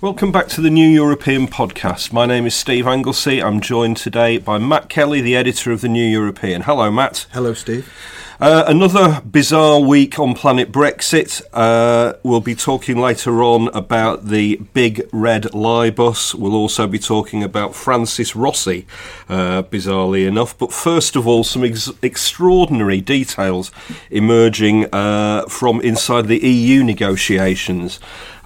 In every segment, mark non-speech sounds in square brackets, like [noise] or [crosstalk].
Welcome back to the New European Podcast. My name is Steve Anglesey. I'm joined today by Matt Kelly, the editor of the New European. Hello, Matt. Hello, Steve. Uh, another bizarre week on planet Brexit. Uh, we'll be talking later on about the big red lie bus. We'll also be talking about Francis Rossi, uh, bizarrely enough. But first of all, some ex- extraordinary details emerging uh, from inside the EU negotiations.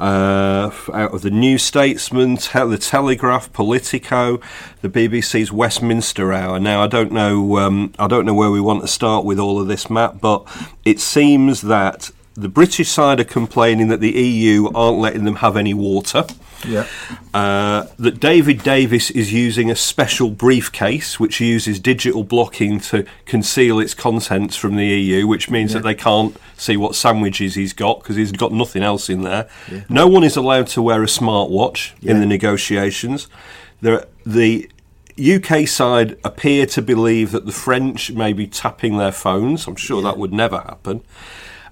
Uh, out of the New Statesman, te- the Telegraph, Politico, the BBC's Westminster Hour. Now, I don't know, um, I don't know where we want to start with all of this, Matt, but it seems that the British side are complaining that the EU aren't letting them have any water. Yeah. Uh, that David Davis is using a special briefcase which uses digital blocking to conceal its contents from the EU, which means Yeah. that they can't see what sandwiches he's got because he's got nothing else in there. No one is allowed to wear a smartwatch in the negotiations. There, the UK side appear to believe that the French may be tapping their phones. I'm sure that would never happen.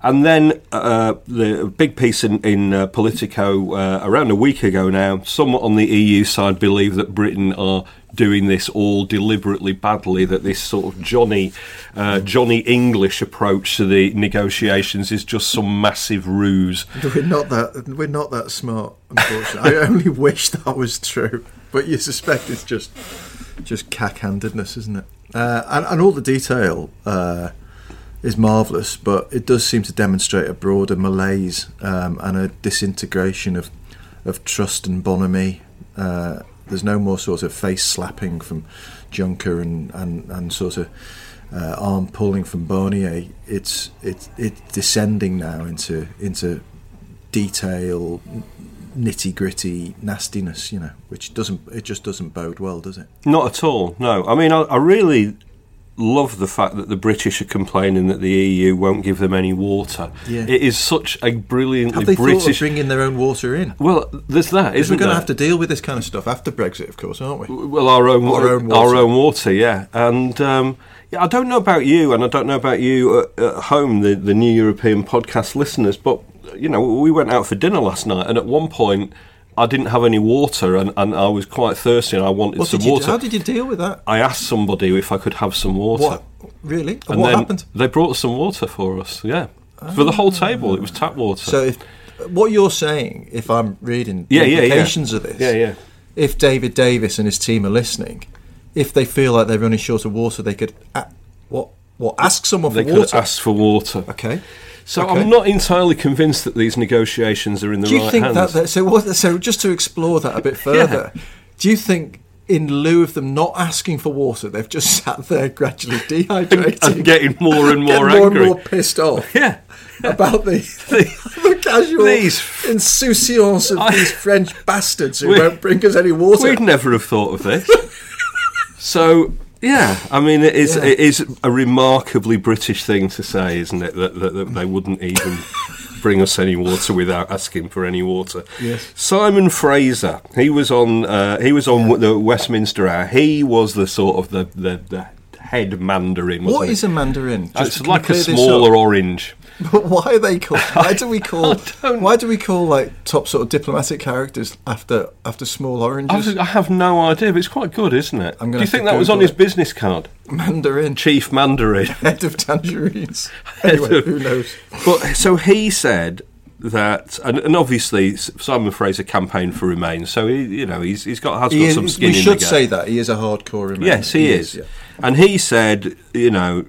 And then uh, the big piece in, in uh, Politico uh, around a week ago now, some on the EU side believe that Britain are doing this all deliberately badly, that this sort of Johnny uh, Johnny English approach to the negotiations is just some massive ruse. [laughs] We're not that we're not that smart, unfortunately. I only [laughs] wish that was true, but you suspect it's just just cack-handedness, isn't it? Uh, and, and all the detail uh, is marvelous, but it does seem to demonstrate a broader malaise um, and a disintegration of of trust and bonhomie. Uh, there's no more sort of face slapping from Juncker and, and, and sort of uh, arm pulling from Barnier. It's it's it's descending now into into detail, nitty gritty nastiness. You know, which doesn't it just doesn't bode well, does it? Not at all. No, I mean I, I really love the fact that the British are complaining that the EU won't give them any water. Yeah. It is such a brilliantly Have they thought of British. bringing their own water in? well, there's that, isn't we're going to have to deal with this kind of stuff after Brexit, of course, aren't we? Well, our own, Our water, own water. our own water, yeah. And um, yeah, I don't know about you, and I don't know about you at, at home, the the New European podcast listeners, but you know, we went out for dinner last night, and at one point, I didn't have any water, and, and I was quite thirsty, and I wanted What some you, water. how did you deal with that? I asked somebody if I could have some water. What really? And, And what then happened? They brought some water for us, yeah. For the whole table, it was tap water. So, if, what you're saying, if I'm reading Yeah, the yeah, yeah. implications of this, yeah, yeah. if David Davis and his team are listening, if they feel like they're running short of water, they could a what what ask someone They for could water. ask for water. okay. So Okay. I'm not entirely convinced that these negotiations are in the Do you right think hands. that, so what, so just to explore that a bit [laughs] further, do you think in lieu of them not asking for water, they've just sat there gradually [laughs] dehydrating, and getting more and [laughs] more more angry. and more pissed off Yeah. about the, the casual These- insouciance of I- these French bastards who We- won't bring us any water? We'd never have thought of this. so yeah, I mean, it is Yeah. it is a remarkably British thing to say, isn't it? That, that, that they wouldn't even [laughs] bring us any water without asking for any water. Yes. Simon Fraser, he was on uh, he was on the Westminster Hour. He was the sort of the the, the head Mandarin. What it? is a mandarin? Just It's like a smaller orange. [laughs] But why are they called? [laughs] Why do we call? Why do we call like top sort of diplomatic characters after after small oranges? I have no idea, but it's quite good, isn't it? Do you think that was on Google his business card? Mandarin, chief Mandarin, [laughs] head of tangerines. Anyway, who knows? But so he said that, and, and obviously Simon Fraser campaigned for Remain, so he, you know, he's he's got has got He some is- skin we in should the say that he is a hardcore. Remainer. Yes, he, is. yeah. And he said, you know,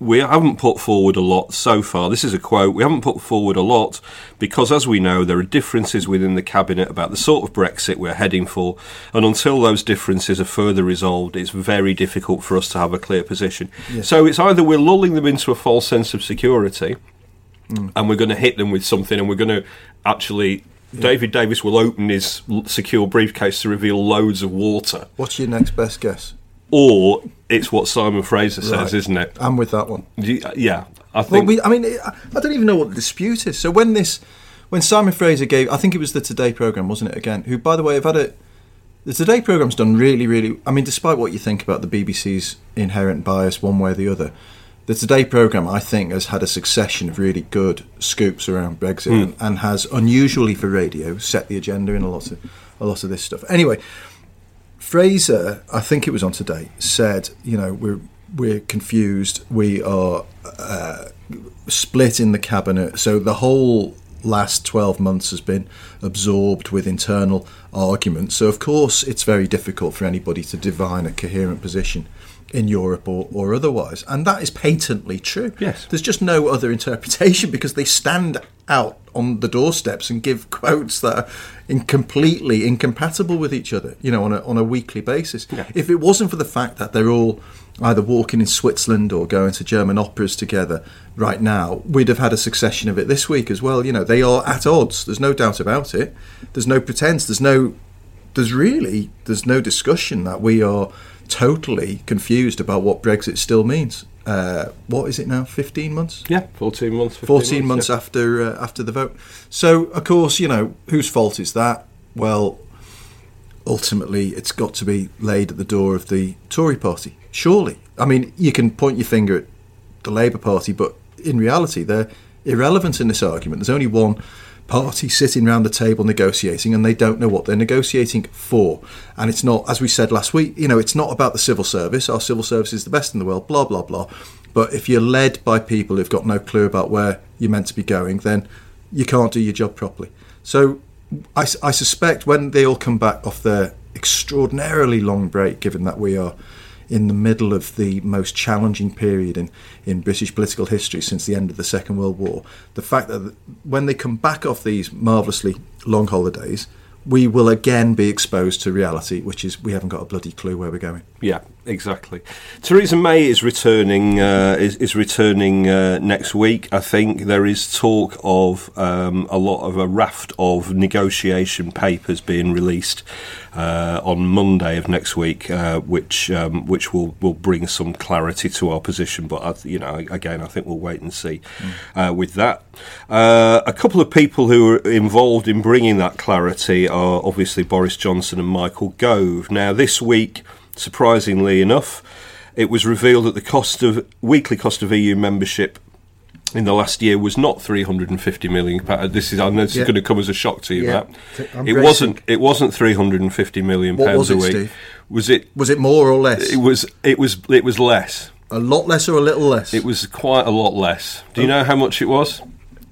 we haven't put forward a lot so far. This is a quote. We haven't put forward a lot because, as we know, there are differences within the cabinet about the sort of Brexit we're heading for. And until those differences are further resolved, it's very difficult for us to have a clear position. So it's either we're lulling them into a false sense of security Mm. and we're going to hit them with something and we're going to actually. David Davis will open his secure briefcase to reveal loads of water What's your next best guess? or it's what Simon Fraser says, Right. isn't it? I'm with that one. Yeah, I Well, think. we, I mean, I I don't even know what the dispute is. So when this, when Simon Fraser gave, I think it was the Today program, wasn't it? Again, who, by the way, have had it. The Today program's done really, really. I mean, despite what you think about the BBC's inherent bias, one way or the other, the Today program, I think, has had a succession of really good scoops around Brexit and, and has, unusually for radio, set the agenda in a lot of a lot of this stuff. Anyway, Fraser, I think it was on today, said, you know, we're we're confused. We are uh, split in the cabinet. So the whole last 12 months has been absorbed with internal arguments. So of course it's very difficult for anybody to divine a coherent position in Europe or, or otherwise. And that is patently true. Yes. There's just no other interpretation [laughs] because they stand out on the doorsteps and give quotes that are in completely incompatible with each other, you know, on a, on a weekly basis. If it wasn't for the fact that they're all either walking in Switzerland or going to German operas together right now, we'd have had a succession of it this week as well. You know, they are at odds. There's no doubt about it. There's no pretense. There's no there's really there's no discussion that we are totally confused about what Brexit still means. Uh, what is it now? Fifteen months. yeah, 14 months. 15 14 months yeah. after uh, after the vote. So, of course, you know whose fault is that? Well, ultimately, it's got to be laid at the door of the Tory Party. Surely, I mean, you can point your finger at the Labour Party, but in reality, they're irrelevant in this argument. There's only one party sitting around the table negotiating, and they don't know what they're negotiating for. And it's not, as we said last week, you know, it's not about the civil service. Our civil service is the best in the world. Blah blah blah. But if you're led by people who've got no clue about where you're meant to be going, then you can't do your job properly. So I suspect when they all come back off their extraordinarily long break, given that we are in the middle of the most challenging period in, in British political history since the end of the Second World War, the fact that when they come back off these marvellously long holidays, we will again be exposed to reality, which is we haven't got a bloody clue where we're going. Yeah, exactly. Theresa May is returning. Uh, is, is returning uh, next week. I think there is talk of um, a lot of a raft of negotiation papers being released uh, on Monday of next week, uh, which um, which will, will bring some clarity to our position. But I, you know, again, I think we'll wait and see uh, with that. Uh, a couple of people who are involved in bringing that clarity are obviously Boris Johnson and Michael Gove. Now, this week surprisingly enough, it was revealed that the cost of weekly cost of EU membership in the last year was not 350 million. pa- uh, This is I know this Yeah. is going to come as a shock to you, Yeah. Matt. I'm it wasn't. It wasn't 350 million What pounds a week. Steve? Was it? Was it more or less? It was. It was. It was less. a lot less or a little less? It was quite a lot less. Do you oh. know how much it was?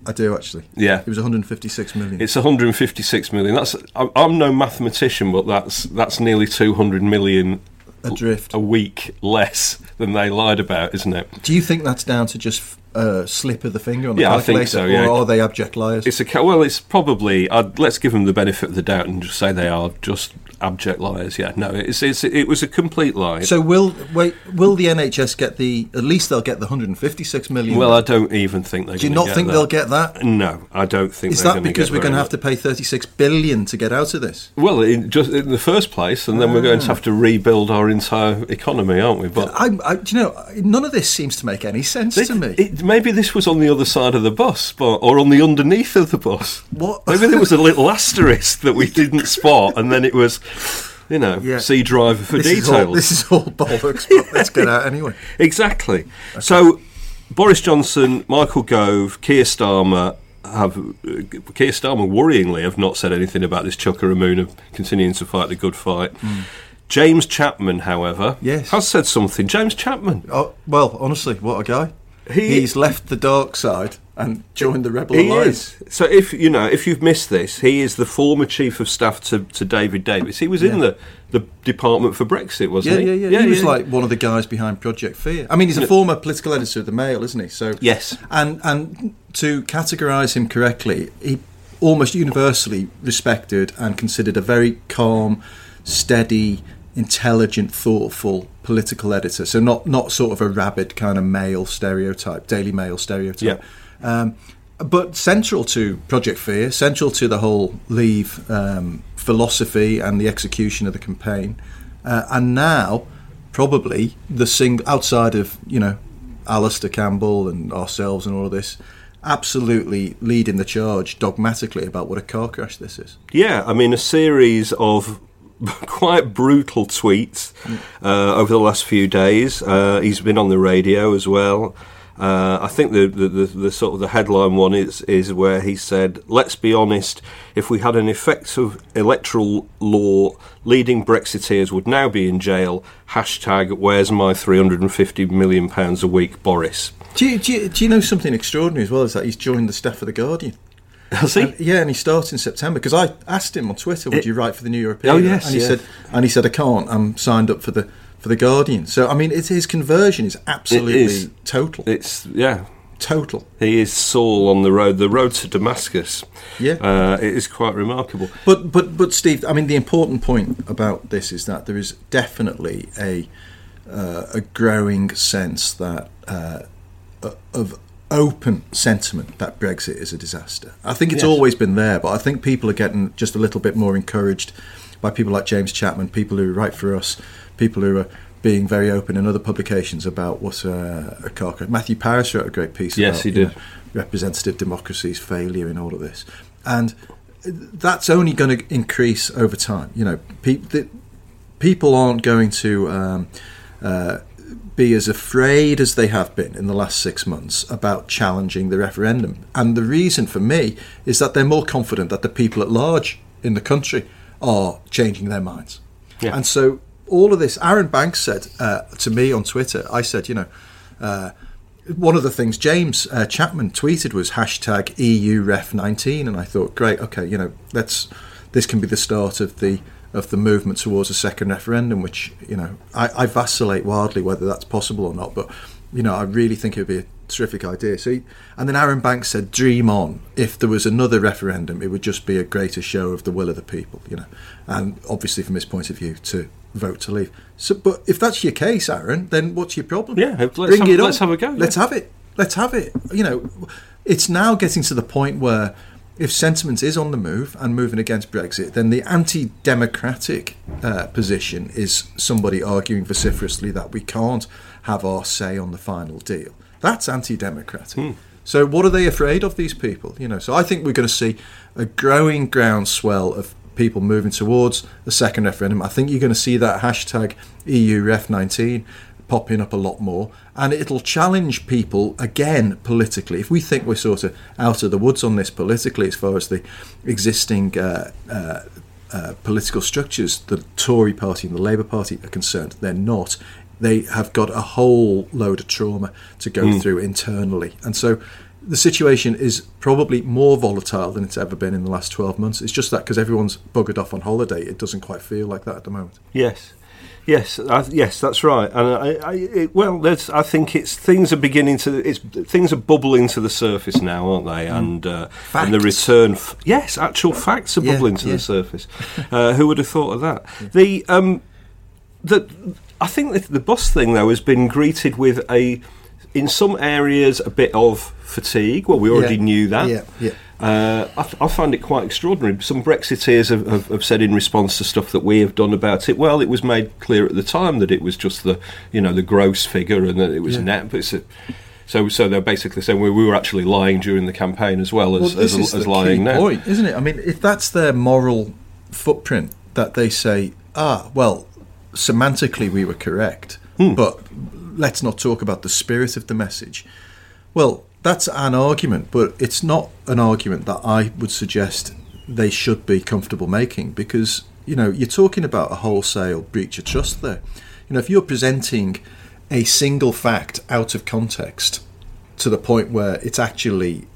I do actually. Yeah. It was 156 million. It's 156 million. That's. I'm, I'm no mathematician, but that's that's nearly 200 million Adrift. a week less than they lied about, isn't it? Do you think that's down to just uh, slip of the finger on the Yeah, I think calculator, so, yeah. or are they abject liars? It's a well. It's probably. I'd, let's give them the benefit of the doubt and just say they are just abject liars. Yeah, no, it's, it's it was a complete lie. so will wait? Will the NHS get the? At least they'll get the 156 million. well, I don't even think they. do you not think they'll get that? No, I don't think. Is that because we're going to have to pay 36 billion to get out of this? Well, in, just in the first place, and then we're going to have to ah. rebuild our entire economy, aren't we? But I, I, do you know, none of this seems to make any sense to me. It, maybe this was on the other side of the bus, but, or on the underneath of the bus. What? Maybe there was a little asterisk that we didn't spot, and then it was, you know, Yeah. C driver for this details. Is all, this is all bollocks. But let's get out anyway. [laughs] Exactly. So, Boris Johnson, Michael Gove, Keir Starmer have Keir Starmer worryingly have not said anything about this Chuka Umunna continuing to fight the good fight. Hmm. James Chapman, however, Yes. has said something. James Chapman. Oh, well, honestly, what a guy. He- He's left the dark side and joined the Rebel He Alliance. is. So if you know, if you've missed this, he is the former chief of staff to, to David Davis. He was in the, the department for Brexit, wasn't Yeah, he? yeah, yeah. yeah. he was like one of the guys behind Project Fear. I mean, he's a former political editor of the Mail, isn't he? So Yes. and and to categorise him correctly, he almost universally respected and considered a very calm, steady, intelligent, thoughtful political editor. So not not sort of a rabid kind of male stereotype, Daily Mail stereotype. Um, but central to Project Fear, central to the whole Leave um, philosophy and the execution of the campaign, uh, and now probably the sing outside of you know Alastair Campbell and ourselves and all of this, absolutely leading the charge dogmatically about what a car crash this is. Yeah, I mean, a series of [laughs] quite brutal tweets uh, over the last few days. Uh, he's been on the radio as well. Uh, I think the, the, the, the sort of the headline one is is where he said, "Let's be honest. If we had an effective electoral law, leading Brexiteers would now be in jail." Hashtag Where's my three hundred and fifty million pounds a week, Boris? Do you, do, you, do you know something extraordinary as well? Is that he's joined the staff of the Guardian. Has he? And- yeah, and he starts in September because I asked him on Twitter, "Would It- you write for the New European?" Oh, yes, and he yeah. said, and he said, "I can't. I'm signed up for the for the Guardian." So I mean, it's his conversion is absolutely is. total, It's yeah. total. He is Saul on the road, the road to Damascus. Yeah. uh, it is quite remarkable. But but but Steve, I mean, the important point about this is that there is definitely a uh, a growing sense that uh, of open sentiment that Brexit is a disaster. I think it's Yes. always been there, but I think people are getting just a little bit more encouraged by people like James Chapman, people who write for us, people who are being very open in other publications about what uh, a car. Matthew Parris wrote a great piece Yes, about he did. know, representative democracy's failure in all of this. And that's only going to increase over time. You know, pe- the, people aren't going to um, uh, be as afraid as they have been in the last six months about challenging the referendum. And the reason for me is that they're more confident that the people at large in the country are changing their minds. Yeah. And so all of this, Arron Banks said uh, to me on Twitter, I said, you know, uh, one of the things James uh, Chapman tweeted was hashtag EU Ref 19, and I thought, great, okay, you know, let's this can be the start of the of the movement towards a second referendum, which you know I, I vacillate wildly whether that's possible or not, but you know I really think it would be a terrific idea. So, he, and then Arron Banks said, "Dream on. If there was another referendum, it would just be a greater show of the will of the people." You know, and obviously from his point of view, to vote to leave. So, but if that's your case, Arron, then what's your problem? Yeah, let's Bring have- it let's have a go, Let's have it. Let's have it. You know, it's now getting to the point where if sentiment is on the move and moving against Brexit, then the anti-democratic uh, position is somebody arguing vociferously that we can't have our say on the final deal. That's anti-democratic. So what are they afraid of? These people, you know. So I think we're going to see a growing groundswell of people moving towards a second referendum. I think you're going to see that hashtag EU Ref 19 popping up a lot more, and it'll challenge people again politically. If we think we're sort of out of the woods on this politically, as far as the existing uh, uh, uh, political structures, the Tory party and the Labour Party are concerned, they're not. They have got a whole load of trauma to go through internally, and so the situation is probably more volatile than it's ever been in the last 12 months. It's just that because everyone's buggered off on holiday, it doesn't quite feel like that at the moment. Yes, yes, I, yes, that's right. And I, I it, well, there's, I think it's things are beginning to it's things are bubbling to the surface now, aren't they? And uh, and the return, f- yes, actual facts are Yeah, bubbling to yeah. the surface. [laughs] Uh, who would have thought of that? The um, the I think that the bus thing though has been greeted with a in some areas a bit of fatigue. Well, we already Yeah, knew that. yeah, yeah. Uh, I, I find it quite extraordinary. Some Brexiteers have, have, have said in response to stuff that we have done about it. Well, it was made clear at the time that it was just the you know the gross figure and that it was Yeah. net. But a, so so they're basically saying we, we were actually lying during the campaign as well as this as, as the lying now. point, isn't it? I mean, if that's their moral footprint, that they say, ah, well, semantically we were correct, Hmm. but let's not talk about the spirit of the message. Well, that's an argument, but it's not an argument that I would suggest they should be comfortable making because You know, you're talking about a wholesale breach of trust there. You know, if you're presenting a single fact out of context to the point where it's actually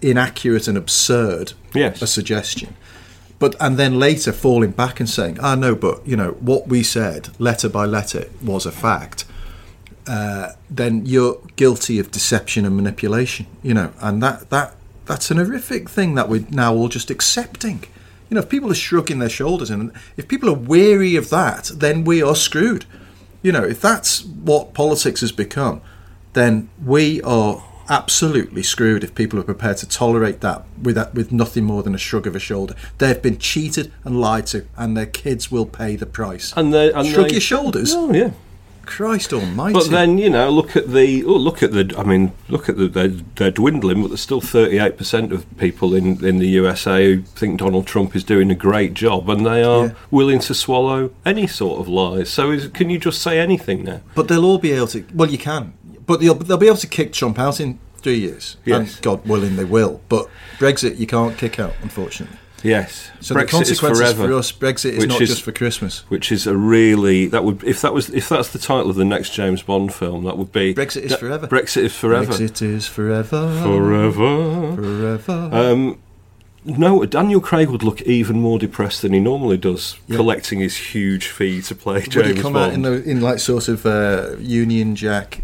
inaccurate and absurd, Yes. a suggestion. But and then later falling back and saying, "Ah, no, but you know what we said, letter by letter, was a fact." Uh, then you're guilty of deception and manipulation. You know, and that that that's an horrific thing that we're now all just accepting. You know, if people are shrugging their shoulders and if people are weary of that, then we are screwed. You know, if that's what politics has become, then we are absolutely screwed if people are prepared to tolerate that with that, with nothing more than a shrug of a shoulder. They've been cheated and lied to, and their kids will pay the price. And they and Shrug they- your shoulders. Oh yeah. Christ Almighty! But then you know, look at the oh, look at the. I mean, look at the they're, they're dwindling, but there's still 38 percent of people in in the USA who think Donald Trump is doing a great job, and they are Yeah. willing to swallow any sort of lies. So, is, can you just say anything now? But they'll all be able to. Well, you can, but they'll, they'll be able to kick Trump out in three years. Yes. And God willing, they will. But Brexit, you can't kick out, unfortunately. Yes. So Brexit the is consequences forever, for us, Brexit is not is- just for Christmas. Which is a really that would if that was if that's the title of the next James Bond film, that would be Brexit is that- forever. Brexit is forever. Brexit is forever. Forever. Forever. Um, no, Daniel Craig would look even more depressed than he normally does, Yeah. collecting his huge fee to play Would James he come Bond. out in, the, in like sort of uh, Union Jack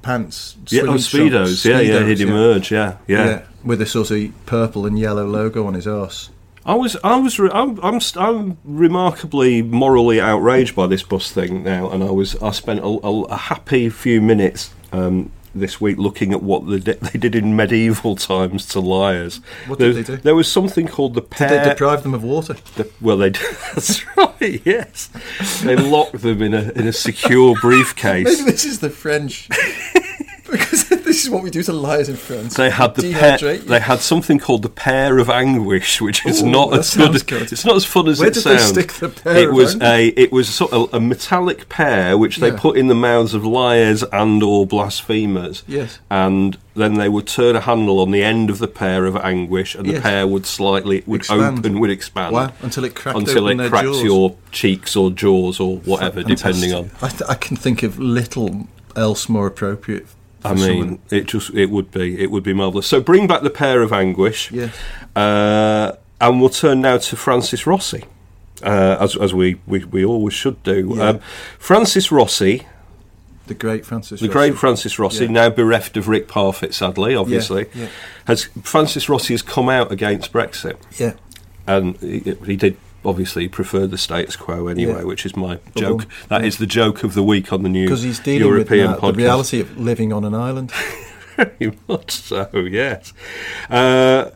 pants? yeah, oh, speedos. trunks, Yeah, yeah, he'd emerge. Yeah, yeah. With a sort of purple and yellow logo on his arse. I was, I was, re- I'm, I'm, I'm remarkably morally outraged by this bus thing now, and I was, I spent a, a, a happy few minutes um, this week looking at what the, [laughs] they did in medieval times to liars. What there, did they do? There was something called the They pear. deprived them of water. The, well, they [laughs] that's right. Yes, they locked them in a in a secure [laughs] briefcase. Maybe this is the French. Because [laughs] this is what we do to liars in France. They had the pear, they had something called the pear of anguish, which is Ooh, not as good. good. It's not as fun as Where it did they sounds. stick the pear it was anguish? a it was sort of a metallic pear which they Yeah. put in the mouths of liars and or blasphemers. Yes. and then they would turn a handle on the end of the pear of anguish, and the Yes. pear would slightly would Expand. open, would expand. Wow, until it cracked until it cracks jaws. your cheeks or jaws or whatever, depending on. I, th- I can think of little else more appropriate. I mean, someone. it just it would be it would be marvelous. So bring back the pear of anguish. Yes. Uh, and we'll turn now to Francis Rossi, uh, as as we, we, we always should do. Yeah. Um, Francis Rossi, the great Francis. the Rossi. great Francis Rossi, Yeah. now bereft of Rick Parfitt, sadly, obviously, yeah. has Francis Rossi has come out against Brexit, Yeah. and he, he did. Obviously, prefer the status quo anyway, Yeah. which is my But joke. well, That is yeah. the joke of the week on the new Because he's dealing European with that, podcast. the reality of living on an island. [laughs] Very much so, yes. Uh,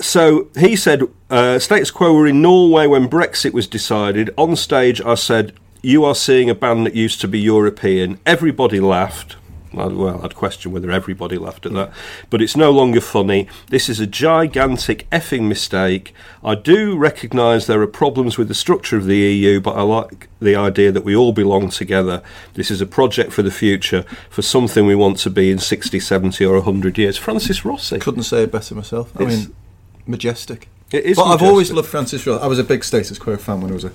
so he said, uh, status quo were in Norway when Brexit was decided. On stage, I said, You are seeing a band that used to be European. Everybody laughed. Well, well, I'd question whether everybody laughed at that. But it's no longer funny. This is a gigantic effing mistake. I do recognise there are problems with the structure of the EU, but I like the idea that we all belong together. This is a project for the future, for something we want to be in 60, 70, or 100 years. Francis Rossi. Couldn't say it better myself. I It's- mean, majestic. It is but I've always loved Francis Rossi. I was a big Status Quo fan when I was a,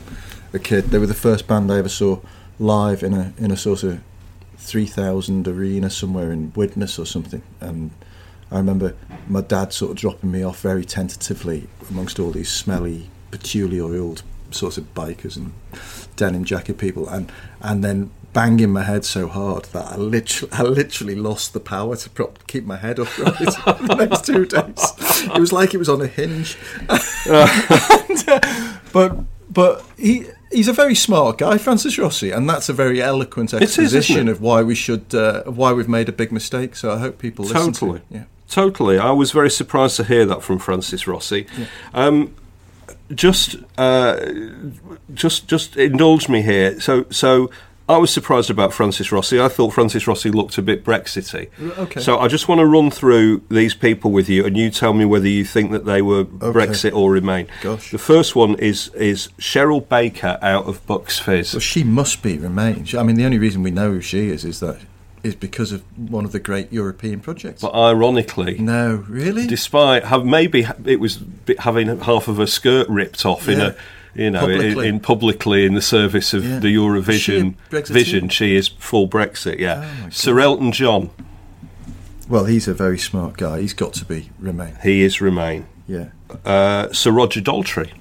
a kid. They were the first band I ever saw live in a in a sort of three thousand arena somewhere in Widnes or something. And I remember my dad sort of dropping me off very tentatively amongst all these smelly, peculiar old sorts of bikers and denim jacket people, and and then banging my head so hard that I literally, I literally lost the power to prop, keep my head upright [laughs] for the next two days. It was like it was on a hinge. [laughs] And, uh, but but he he's a very smart guy, Francis Rossi, and that's a very eloquent is, exposition of why we should uh, why we've made a big mistake. So I hope people listen Totally. to it. Yeah. Totally. I was very surprised to hear that from Francis Rossi. Um, just, uh, just, just indulge me here. So, so I was surprised about Francis Rossi. I thought Francis Rossi looked a bit Brexity. okay. So I just want to run through these people with you, and you tell me whether you think that they were Brexit or Remain. Gosh. The first one is is Cheryl Baker out of Bucks Fizz. Well, she must be Remain. I mean, the only reason we know who she is is that is because of one of the great European projects. But ironically, no, really. despite have maybe it was having half of her skirt ripped off in a you know, Publicly. In, in publicly in the service of Yeah. the Eurovision she vision. She is full Brexit. Yeah, Oh, Sir Elton John. Well, he's a very smart guy. He's got to be Remain. He is Remain. Yeah. Uh, Sir Roger Daltrey.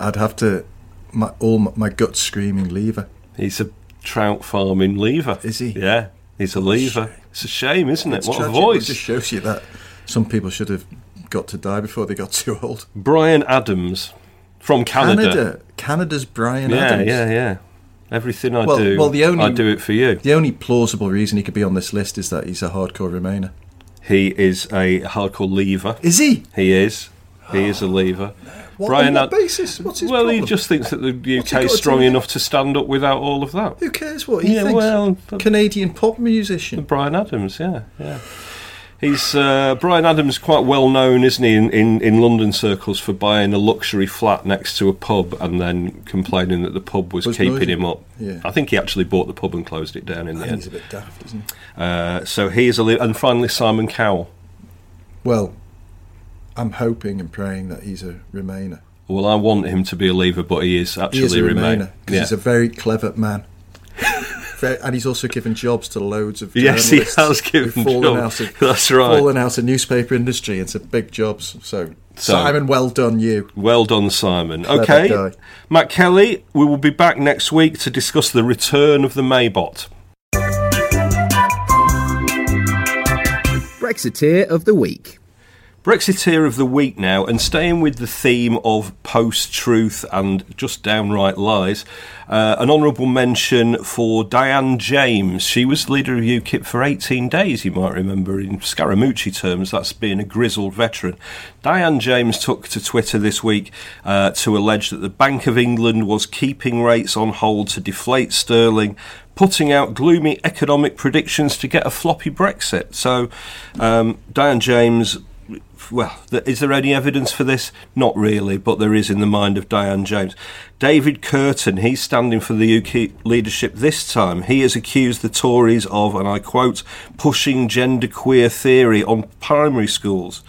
I'd have to. My, all my, my gut screaming leaver. He's a trout farming leaver. Is he? Yeah, he's a leaver. It's a shame, isn't it? It's what tragic, a but It just shows you that some people should have got to die before they got [laughs] too old. Bryan Adams from Canada. Canada. Canada's Bryan Yeah, Adams. yeah, yeah. yeah. Everything I Well- do, well, the only- I do it for you. The only plausible reason he could be on this list is that he's a hardcore Remainer. He is a hardcore leaver. Is he? He is. He is a ah, leaver. What, Bryan on what basis? What's his well, problem? he just thinks that the UK is strong enough to stand up without all of that. Who cares what he Yeah, thinks? well, Canadian pop musician. Bryan Adams, yeah, yeah. He's uh, Bryan Adams, quite well known, isn't he, in, in, in London circles for buying a luxury flat next to a pub and then complaining that the pub was, Was keeping noisy. him up. Yeah. I think he actually bought the pub and closed it down in I the think he's a end. bit daft, isn't he? Uh, so he is a li- and finally Simon Cowell. Well, I'm hoping and praying that he's a Remainer. Well, I want him to be a leaver, but he is actually He is a Remain. Remainer because Yeah. he's a very clever man. Very- and he's also given jobs to loads of Yes, he has given fallen jobs. Out of, That's right. Fallen out of newspaper industry into big jobs. So, So- Simon, well done, you. Well done, Simon. Clever okay, guy. Matt Kelly, we will be back next week to discuss the return of the Maybot. Brexiteer of the Week. Brexiteer of the week now, and staying with the theme of post truth and just downright lies, uh, an honourable mention for Diane James. She was leader of UKIP for 18 days, you might remember, in Scaramucci terms, that's being a grizzled veteran. Diane James took to Twitter this week uh, to allege that the Bank of England was keeping rates on hold to deflate sterling putting out gloomy economic predictions to get a floppy Brexit. So, um, Diane James. Well, is there any evidence for this? Not really, but there is in the mind of Diane James. David Kurten, he's standing for the UK leadership this time. He has accused the Tories of, and I quote, pushing genderqueer theory on primary schools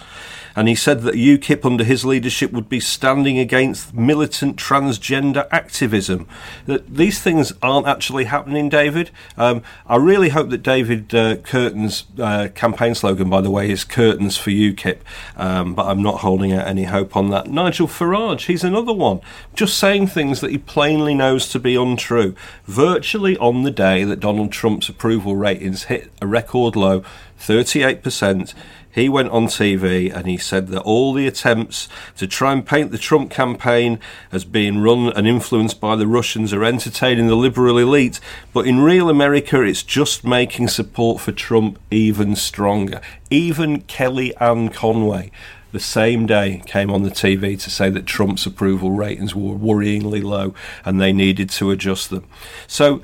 and he said that UKIP under his leadership would be standing against militant transgender activism. That these things aren't actually happening, David. Um, I really hope that David uh, Kurten's uh, campaign slogan, by the way, is "Curtains for UKIP," um, but I'm not holding out any hope on that. Nigel Farage, he's another one, just saying things that he plainly knows to be untrue. Virtually on the day that Donald Trump's approval ratings hit a record low, 38 percent he went on TV and he said that all the attempts to try and paint the Trump campaign as being run and influenced by the Russians are entertaining the liberal elite, but in real America it's just making support for Trump even stronger. Even Kellyanne Conway the same day came on the TV to say that Trump's approval ratings were worryingly low and they needed to adjust them. So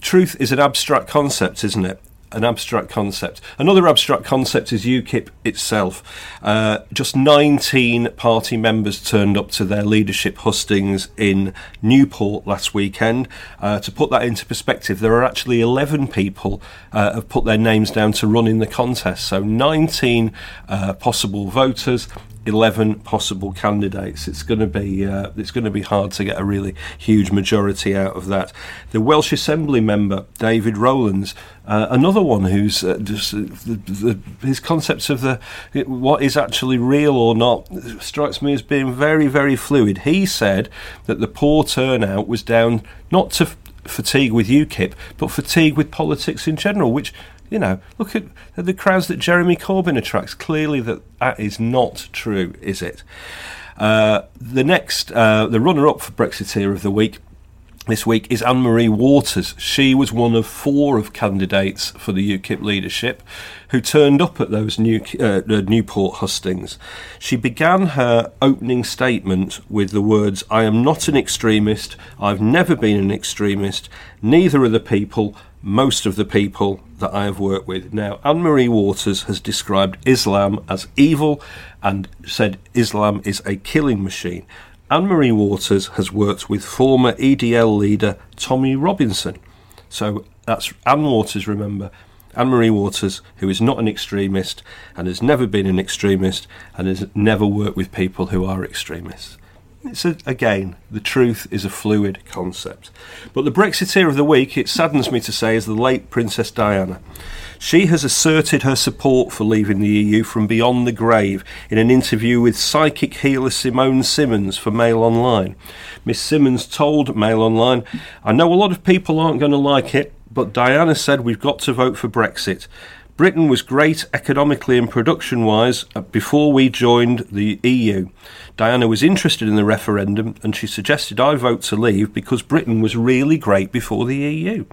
truth is an abstract concept, isn't it? An abstract concept. Another abstract concept is UKIP itself. Uh, just 19 party members turned up to their leadership hustings in Newport last weekend. Uh, to put that into perspective, there are actually 11 people uh, have put their names down to run in the contest. So 19 uh, possible voters. 11 possible candidates. It's going to be uh, it's going to be hard to get a really huge majority out of that. The Welsh Assembly member David Rowlands, uh, another one who's uh, just uh, the, the, his concepts of the what is actually real or not strikes me as being very very fluid. He said that the poor turnout was down not to fatigue with UKIP, but fatigue with politics in general, which you know, look at the crowds that Jeremy Corbyn attracts. Clearly, that that is not true, is it? Uh, the next, uh, the runner-up for Brexiteer of the week this week is Anne Marie Waters. She was one of four of candidates for the UKIP leadership who turned up at those New, uh, Newport hustings. She began her opening statement with the words, I am not an extremist, I've never been an extremist, neither are the people, most of the people that I have worked with. Now, Anne Marie Waters has described Islam as evil and said Islam is a killing machine. Anne Marie Waters has worked with former EDL leader Tommy Robinson. So that's Anne Waters, remember, Anne Marie Waters, who is not an extremist and has never been an extremist and has never worked with people who are extremists. It's again, the truth is a fluid concept. But the Brexiteer of the week, it saddens me to say, is the late Princess Diana. She has asserted her support for leaving the EU from beyond the grave in an interview with psychic healer Simone Simmons for Mail Online. Miss Simmons told Mail Online, I know a lot of people aren't going to like it, but Diana said we've got to vote for Brexit. Britain was great economically and production wise uh, before we joined the EU. Diana was interested in the referendum and she suggested I vote to leave because Britain was really great before the EU.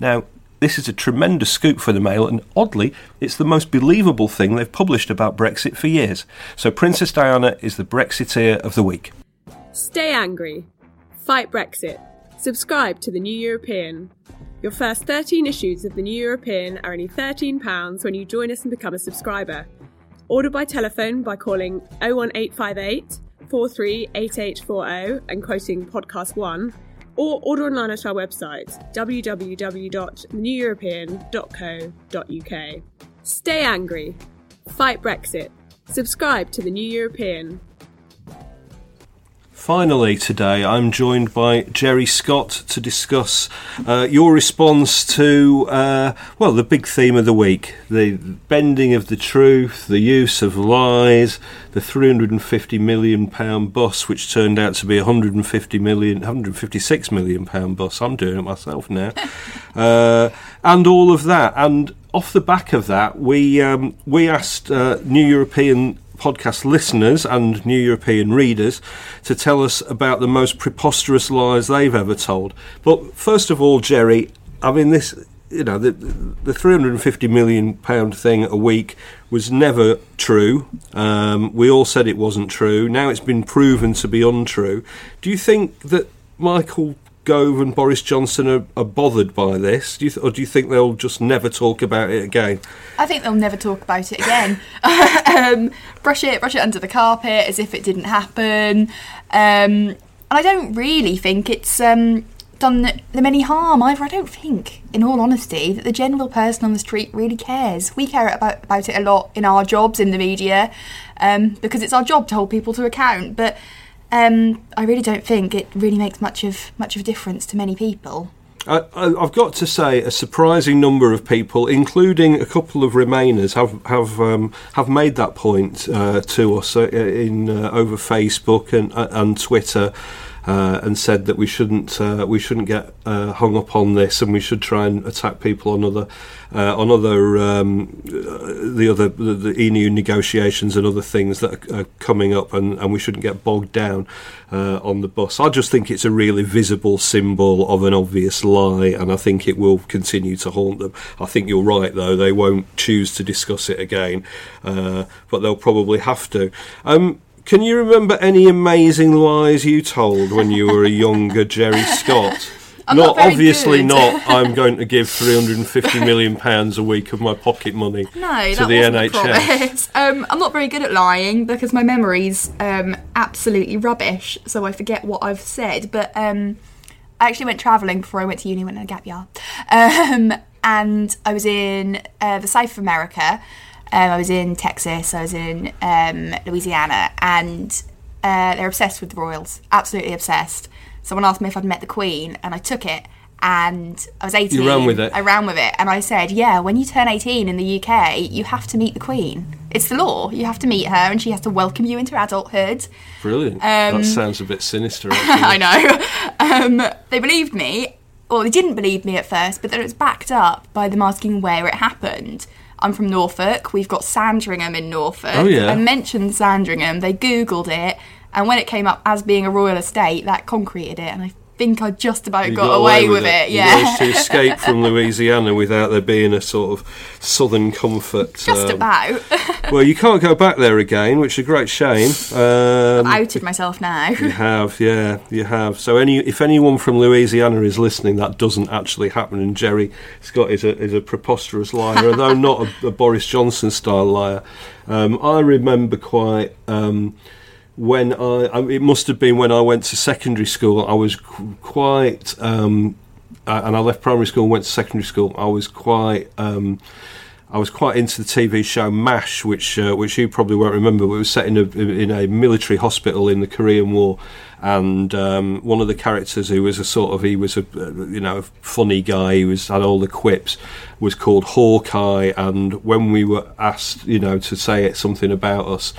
Now, this is a tremendous scoop for the Mail, and oddly, it's the most believable thing they've published about Brexit for years. So, Princess Diana is the Brexiteer of the week. Stay angry. Fight Brexit. Subscribe to The New European. Your first 13 issues of The New European are only £13 when you join us and become a subscriber. Order by telephone by calling 01858 438840 and quoting podcast 1, or order online at our website www.theneweuropean.co.uk. Stay angry. Fight Brexit. Subscribe to The New European. Finally, today I'm joined by Geri Scott to discuss uh, your response to, uh, well, the big theme of the week the bending of the truth, the use of lies, the £350 million bus, which turned out to be a £150 million, £156 million bus. I'm doing it myself now. [laughs] uh, and all of that. And off the back of that, we, um, we asked uh, New European podcast listeners and New European readers to tell us about the most preposterous lies they've ever told. But first of all, Geri, I mean, this, you know, the, the 350 million pound thing a week was never true. Um, we all said it wasn't true. Now it's been proven to be untrue. Do you think that Michael Gove and Boris Johnson are, are bothered by this? Do th- or do you think they'll just never talk about it again? I think they'll never talk about it again. [laughs] um, brush it, brush it under the carpet as if it didn't happen. Um, and I don't really think it's um, done them any harm either. I don't think, in all honesty, that the general person on the street really cares. We care about about it a lot in our jobs in the media um, because it's our job to hold people to account. But um, I really don't think it really makes much of much of a difference to many people. I, have got to say, a surprising number of people, including a couple of Remainers, have have um, have made that point uh, to us uh, in uh, over Facebook and uh, and Twitter. Uh, and said that we shouldn't uh, we shouldn't get uh, hung up on this, and we should try and attack people on other uh, on other um, the other the, the, EU negotiations and other things that are, are coming up, and, and, we shouldn't get bogged down uh, on the bus. I just think it's a really visible symbol of an obvious lie, and I think it will continue to haunt them. I think you're right, though; they won't choose to discuss it again, uh, but they'll probably have to. Um, can you remember any amazing lies you told when you were a younger Geri Scott? [laughs] I'm not, not obviously not. [laughs] I'm going to give 350 million pounds a week of my pocket money no, to the NHS. [laughs] Um, I'm not very good at lying because my memory's um, absolutely rubbish, so I forget what I've said. But um, I actually went travelling before I went to uni. Went on a gap year, um, and I was in uh, the south of America. Um, I was in Texas. I was in um, Louisiana, and uh, they're obsessed with the royals. Absolutely obsessed. Someone asked me if I'd met the Queen, and I took it. And I was 18. You ran with it. I ran with it, and I said, "Yeah, when you turn 18 in the UK, you have to meet the Queen. It's the law. You have to meet her, and she has to welcome you into adulthood." Brilliant. Um, that sounds a bit sinister. [laughs] I know. [laughs] Um, they believed me. Well, they didn't believe me at first, but then it was backed up by them asking where it happened. I'm from Norfolk. We've got Sandringham in Norfolk. Oh, yeah. I mentioned Sandringham. They Googled it. And when it came up as being a royal estate, that concreted it. And I think I just about You got, away, with it. You Yeah. managed to [laughs] escape from Louisiana without there being a sort of southern comfort. just um, about. [laughs] Well, you can't go back there again, which is a great shame. Um, I've Outed myself now. You [laughs] have, yeah, you have. So, any if anyone from Louisiana is listening, that doesn't actually happen. And Geri Scott is a is a preposterous liar, although not a, a Boris Johnson style liar. Um, I remember quite. Um, when I, I, it must have been when I went to secondary school, I was qu- quite um, uh, and I left primary school and went to secondary school, I was quite. Um, I was quite into the TV show MASH, which uh, which you probably won't remember. But it was set in a in a military hospital in the Korean War, and um, one of the characters who was a sort of he was a uh, you know funny guy who was had all the quips was called Hawkeye. And when we were asked, you know, to say something about us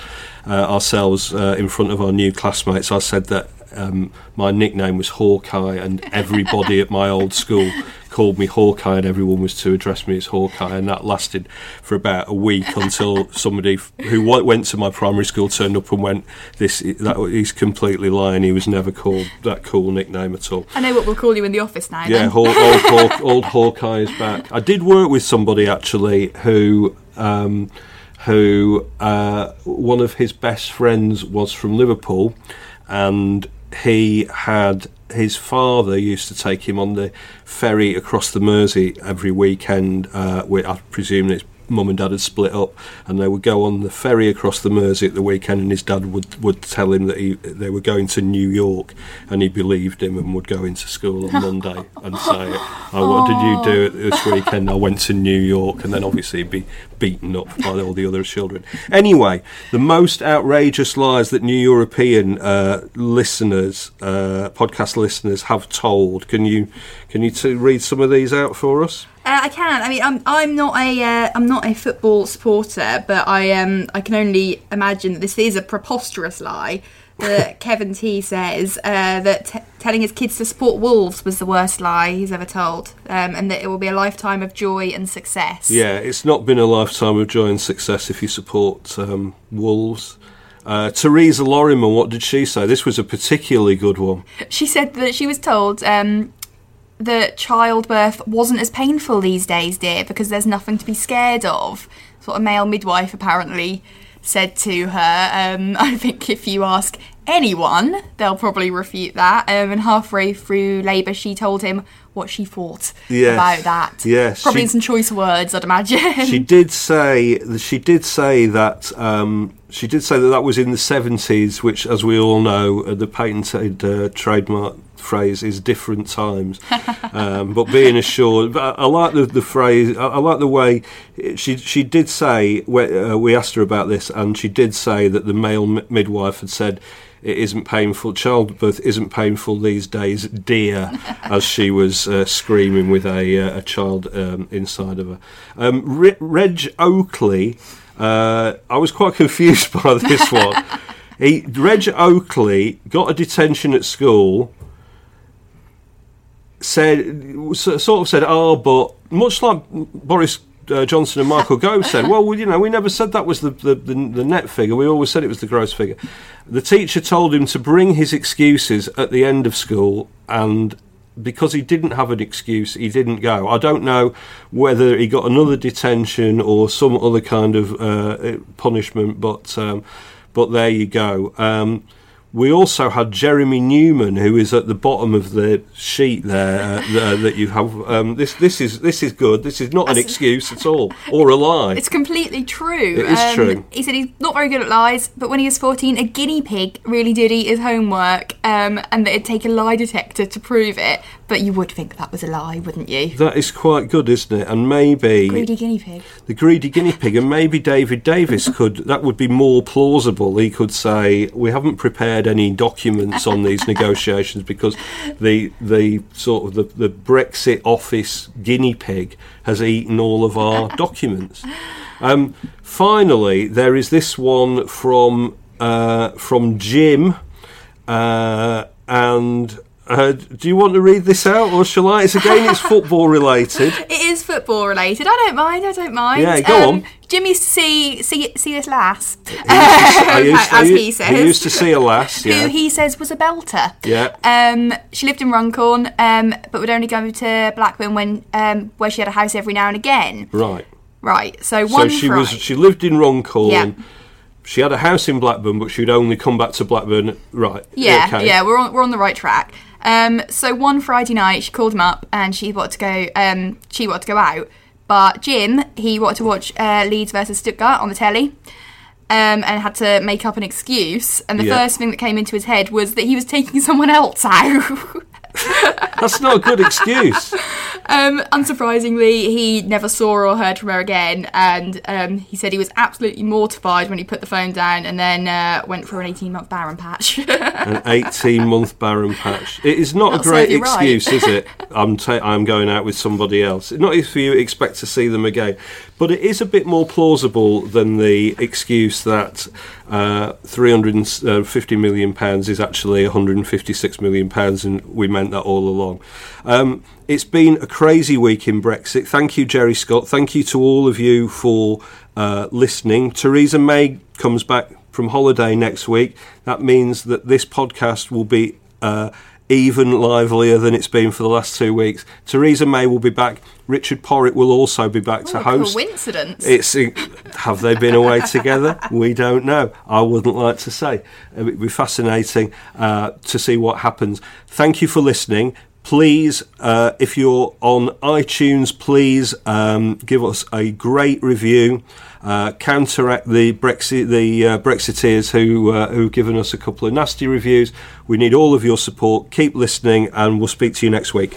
uh, ourselves uh, in front of our new classmates, I said that um, my nickname was Hawkeye, and everybody at my old school called me Hawkeye, and everyone was to address me as Hawkeye, and that lasted for about a week until somebody f- who w- went to my primary school turned up and went, "This that he's completely lying. He was never called that cool nickname at all." I know what we'll call you in the office now. Yeah. Haw- [laughs] old, Haw- old Hawkeye is back. I did work with somebody actually who. Um, who uh, one of his best friends was from Liverpool, and he had his father used to take him on the ferry across the Mersey every weekend. Uh, with, I presume his mum and dad had split up, and they would go on the ferry across the Mersey at the weekend, and his dad would, would tell him that he, they were going to New York, and he believed him and would go into school on [laughs] Monday and say, "Oh, what did you do this weekend? I went to New York," and then obviously he'd be beaten up by all the other children. Anyway, the most outrageous lies that New European uh, listeners, uh, podcast listeners, have told. Can you can you t- read some of these out for us? Uh, I can. I mean, I'm I'm not a uh, I'm not a football supporter, but I um I can only imagine that this is a preposterous lie. That [laughs] Kevin T says uh, that t- telling his kids to support Wolves was the worst lie he's ever told, um, and that it will be a lifetime of joy and success. Yeah, it's not been a lifetime of joy and success if you support um, Wolves. Uh, Teresa Lorimer, what did she say? This was a particularly good one. [laughs] She said that she was told um, that childbirth wasn't as painful these days, dear, because there's nothing to be scared of. That's what a male midwife apparently said to her. Um, [laughs] I think if you ask anyone, they'll probably refute that. Um, and halfway through labour, she told him what she thought Yes. about that. Yes, Probably she- in some choice words, I'd imagine. She did say she did say that um, she did say that that was in the seventies, which, as we all know, uh, the patented uh, trademark phrase is different times. [laughs] um, but being assured, but I, I like the, the phrase. I, I like the way she she did say. We, uh, we asked her about this, and she did say that the male m- midwife had said. It isn't painful. Childbirth isn't painful these days, dear, [laughs] as she was uh, screaming with a, uh, a child um, inside of her. Um, Re- Reg Oakley, uh, I was quite [laughs] confused by this one. he, Reg Oakley got a detention at school. Said, sort of said, "Oh, but much like Boris uh, Johnson and Michael Gove said, well, we- you know, we never said that was the, the, the, the net figure. We always said it was the gross figure. The teacher told him to bring his excuses at the end of school, and because he didn't have an excuse, he didn't go. I don't know whether he got another detention or some other kind of uh, punishment, but um, but there you go. Um, we also had Jeremy Newman, who is at the bottom of the sheet there uh, th- that you have. Um, this this is this is good. This is not an excuse at all, or a lie. It's completely true. It is true. He said he's not very good at lies, but when he was 14, a guinea pig really did eat his homework, um, and that it'd take a lie detector to prove it. But you would think that was a lie, wouldn't you? That is quite good, isn't it? And maybe Greedy guinea pig. the greedy guinea pig, and maybe David Davis could. That would be more plausible. He could say, "We haven't prepared any documents on these [laughs] negotiations because the the sort of the, the Brexit office guinea pig has eaten all of our [laughs] documents." Um, finally, there is this one from uh, from Jim, uh, and. Uh, do you want to read this out, or shall I? It's again, it's [laughs] football related. It is football related. I don't mind. I don't mind. Yeah, go on. Jimmy used to see see see this lass, I used, as I, he says. He used to see a lass, yeah. who he says was a belter. Yeah. Um, she lived in Runcorn, um, but would only go to Blackburn when um, where she had a house every now and again. right. Right. So one. So she Friday, was she lived in Runcorn. Yeah. She had a house in Blackburn, but she'd only come back to Blackburn. Right. Yeah, Okay. yeah, we're on we're on the right track. Um, so one Friday night, she called him up and she wanted to go. Um, she wanted to go out, but Jim he wanted to watch uh, Leeds versus Stuttgart on the telly. Um, and had to make up an excuse. And the Yeah. first thing that came into his head was that he was taking [laughs] someone else out. [laughs] [laughs] That's not a good excuse. Um, unsurprisingly, he never saw or heard from her again, and um, he said he was absolutely mortified when he put the phone down and then uh, went for an 18 month barren patch. [laughs] An 18 month barren patch. It is not That'll a great you right. excuse, is it? [laughs] I'm, ta- I'm going out with somebody else. Not if you expect to see them again. But it is a bit more plausible than the excuse that uh, 350 million pounds is actually 156 million pounds, and we meant that all along. Um, it's been a crazy week in Brexit. Thank you, Geri Scott. Thank you to all of you for uh, listening. Theresa May comes back from holiday next week. That means that this podcast will be. Uh, even livelier than it's been for the last two weeks. Theresa May will be back. Richard Porritt will also be back to What a host. coincidence. It's have they been away together? We don't know. I wouldn't like to say. It would be fascinating uh, to see what happens. Thank you for listening. Please, uh, if you're on iTunes, please um, give us a great review. Uh, counteract the Brexit, the uh, Brexiteers who uh, who've given us a couple of nasty reviews. We need all of your support. Keep listening, and we'll speak to you next week.